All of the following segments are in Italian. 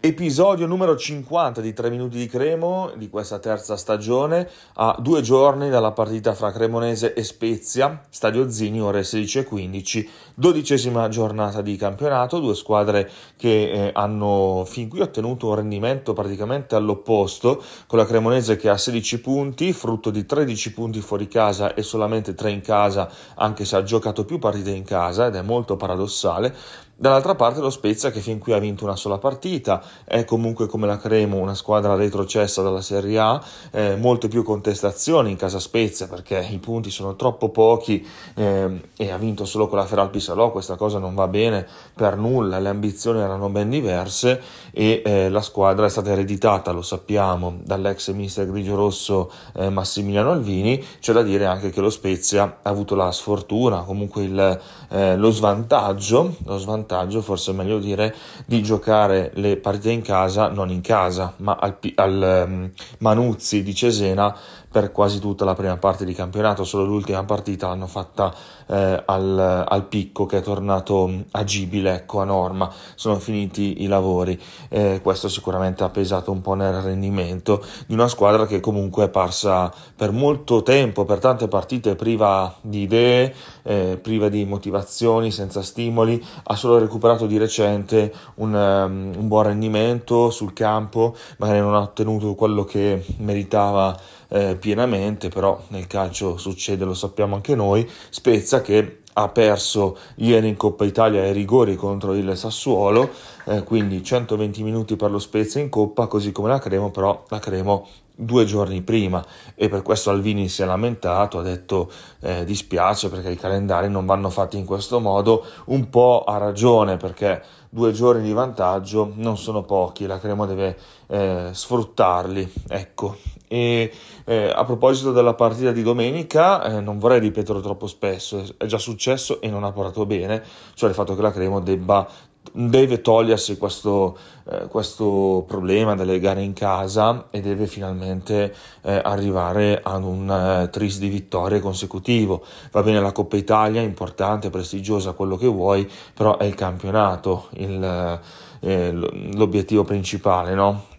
Episodio numero 50 di 3 minuti di Cremo di questa terza stagione, a due giorni dalla partita fra Cremonese e Spezia, Stadio Zini, ore 16.15, dodicesima giornata di campionato, due squadre che eh, hanno fin qui ottenuto un rendimento praticamente all'opposto, con la Cremonese che ha 16 punti, frutto di 13 punti fuori casa e solamente 3 in casa, anche se ha giocato più partite in casa ed è molto paradossale, Dall'altra parte lo Spezia che fin qui ha vinto una sola partita, è comunque come la Cremo una squadra retrocessa dalla Serie A, eh, molte più contestazioni in casa Spezia perché i punti sono troppo pochi eh, e ha vinto solo con la Feralpi Salò, questa cosa non va bene per nulla, le ambizioni erano ben diverse e eh, la squadra è stata ereditata, lo sappiamo, dall'ex mister grigio rosso eh, Massimiliano Alvini, c'è da dire anche che lo Spezia ha avuto la sfortuna, comunque il, eh, lo svantaggio, lo svantaggio vantaggio, forse è meglio dire, di giocare le partite in casa, non in casa, ma al, al um, Manuzzi di Cesena per quasi tutta la prima parte di campionato, solo l'ultima partita l'hanno fatta eh, al, al, picco che è tornato agibile, ecco, a norma, sono finiti i lavori, eh, questo sicuramente ha pesato un po' nel rendimento di una squadra che comunque è parsa per molto tempo, per tante partite priva di idee, eh, priva di motivazioni, senza stimoli, ha solo recuperato di recente un, um, un buon rendimento sul campo, magari non ha ottenuto quello che meritava eh, pienamente, però nel calcio succede, lo sappiamo anche noi, Spezia che ha perso ieri in Coppa Italia ai rigori contro il Sassuolo, eh, quindi 120 minuti per lo Spezia in Coppa, così come la Cremo, però la Cremo due giorni prima e per questo Alvini si è lamentato, ha detto eh, dispiace perché i calendari non vanno fatti in questo modo, un po' ha ragione perché due giorni di vantaggio non sono pochi, la Cremo deve eh, sfruttarli, ecco. E eh, a proposito della partita di domenica, eh, non vorrei ripeterlo troppo spesso, è già successo e non ha portato bene, cioè il fatto che la Cremo debba deve togliersi questo, eh, questo, problema delle gare in casa e deve finalmente eh, arrivare ad un eh, tris di vittorie consecutivo. Va bene la Coppa Italia, importante, prestigiosa, quello che vuoi, però è il campionato il, eh, l'obiettivo principale, no?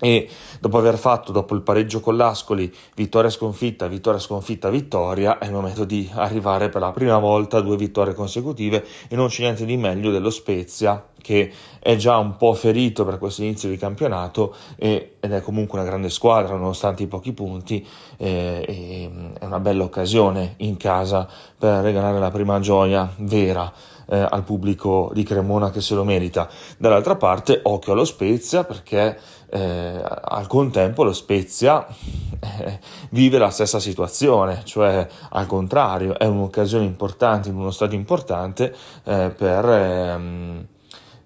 E dopo aver fatto, dopo il pareggio con l'Ascoli, vittoria sconfitta, vittoria sconfitta, vittoria, è il momento di arrivare per la prima volta a due vittorie consecutive e non c'è niente di meglio dello Spezia che è già un po' ferito per questo inizio di campionato e, ed è comunque una grande squadra nonostante i pochi punti eh, è una bella occasione in casa per regalare la prima gioia vera eh, al pubblico di Cremona che se lo merita. Dall'altra parte, occhio allo Spezia perché eh, al contempo lo Spezia eh, vive la stessa situazione, cioè al contrario, è un'occasione importante in uno stadio importante eh, per ehm,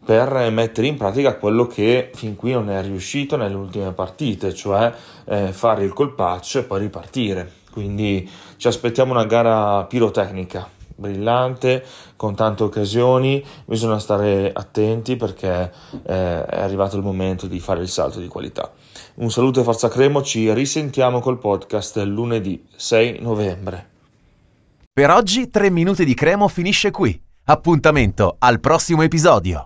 per mettere in pratica quello che fin qui non è riuscito nelle ultime partite, cioè eh, fare il colpaccio e poi ripartire. Quindi ci aspettiamo una gara pirotecnica brillante, con tante occasioni, bisogna stare attenti perché eh, è arrivato il momento di fare il salto di qualità. Un saluto e forza Cremo, ci risentiamo col podcast lunedì 6 novembre. Per oggi 3 minuti di Cremo finisce qui. Appuntamento al prossimo episodio.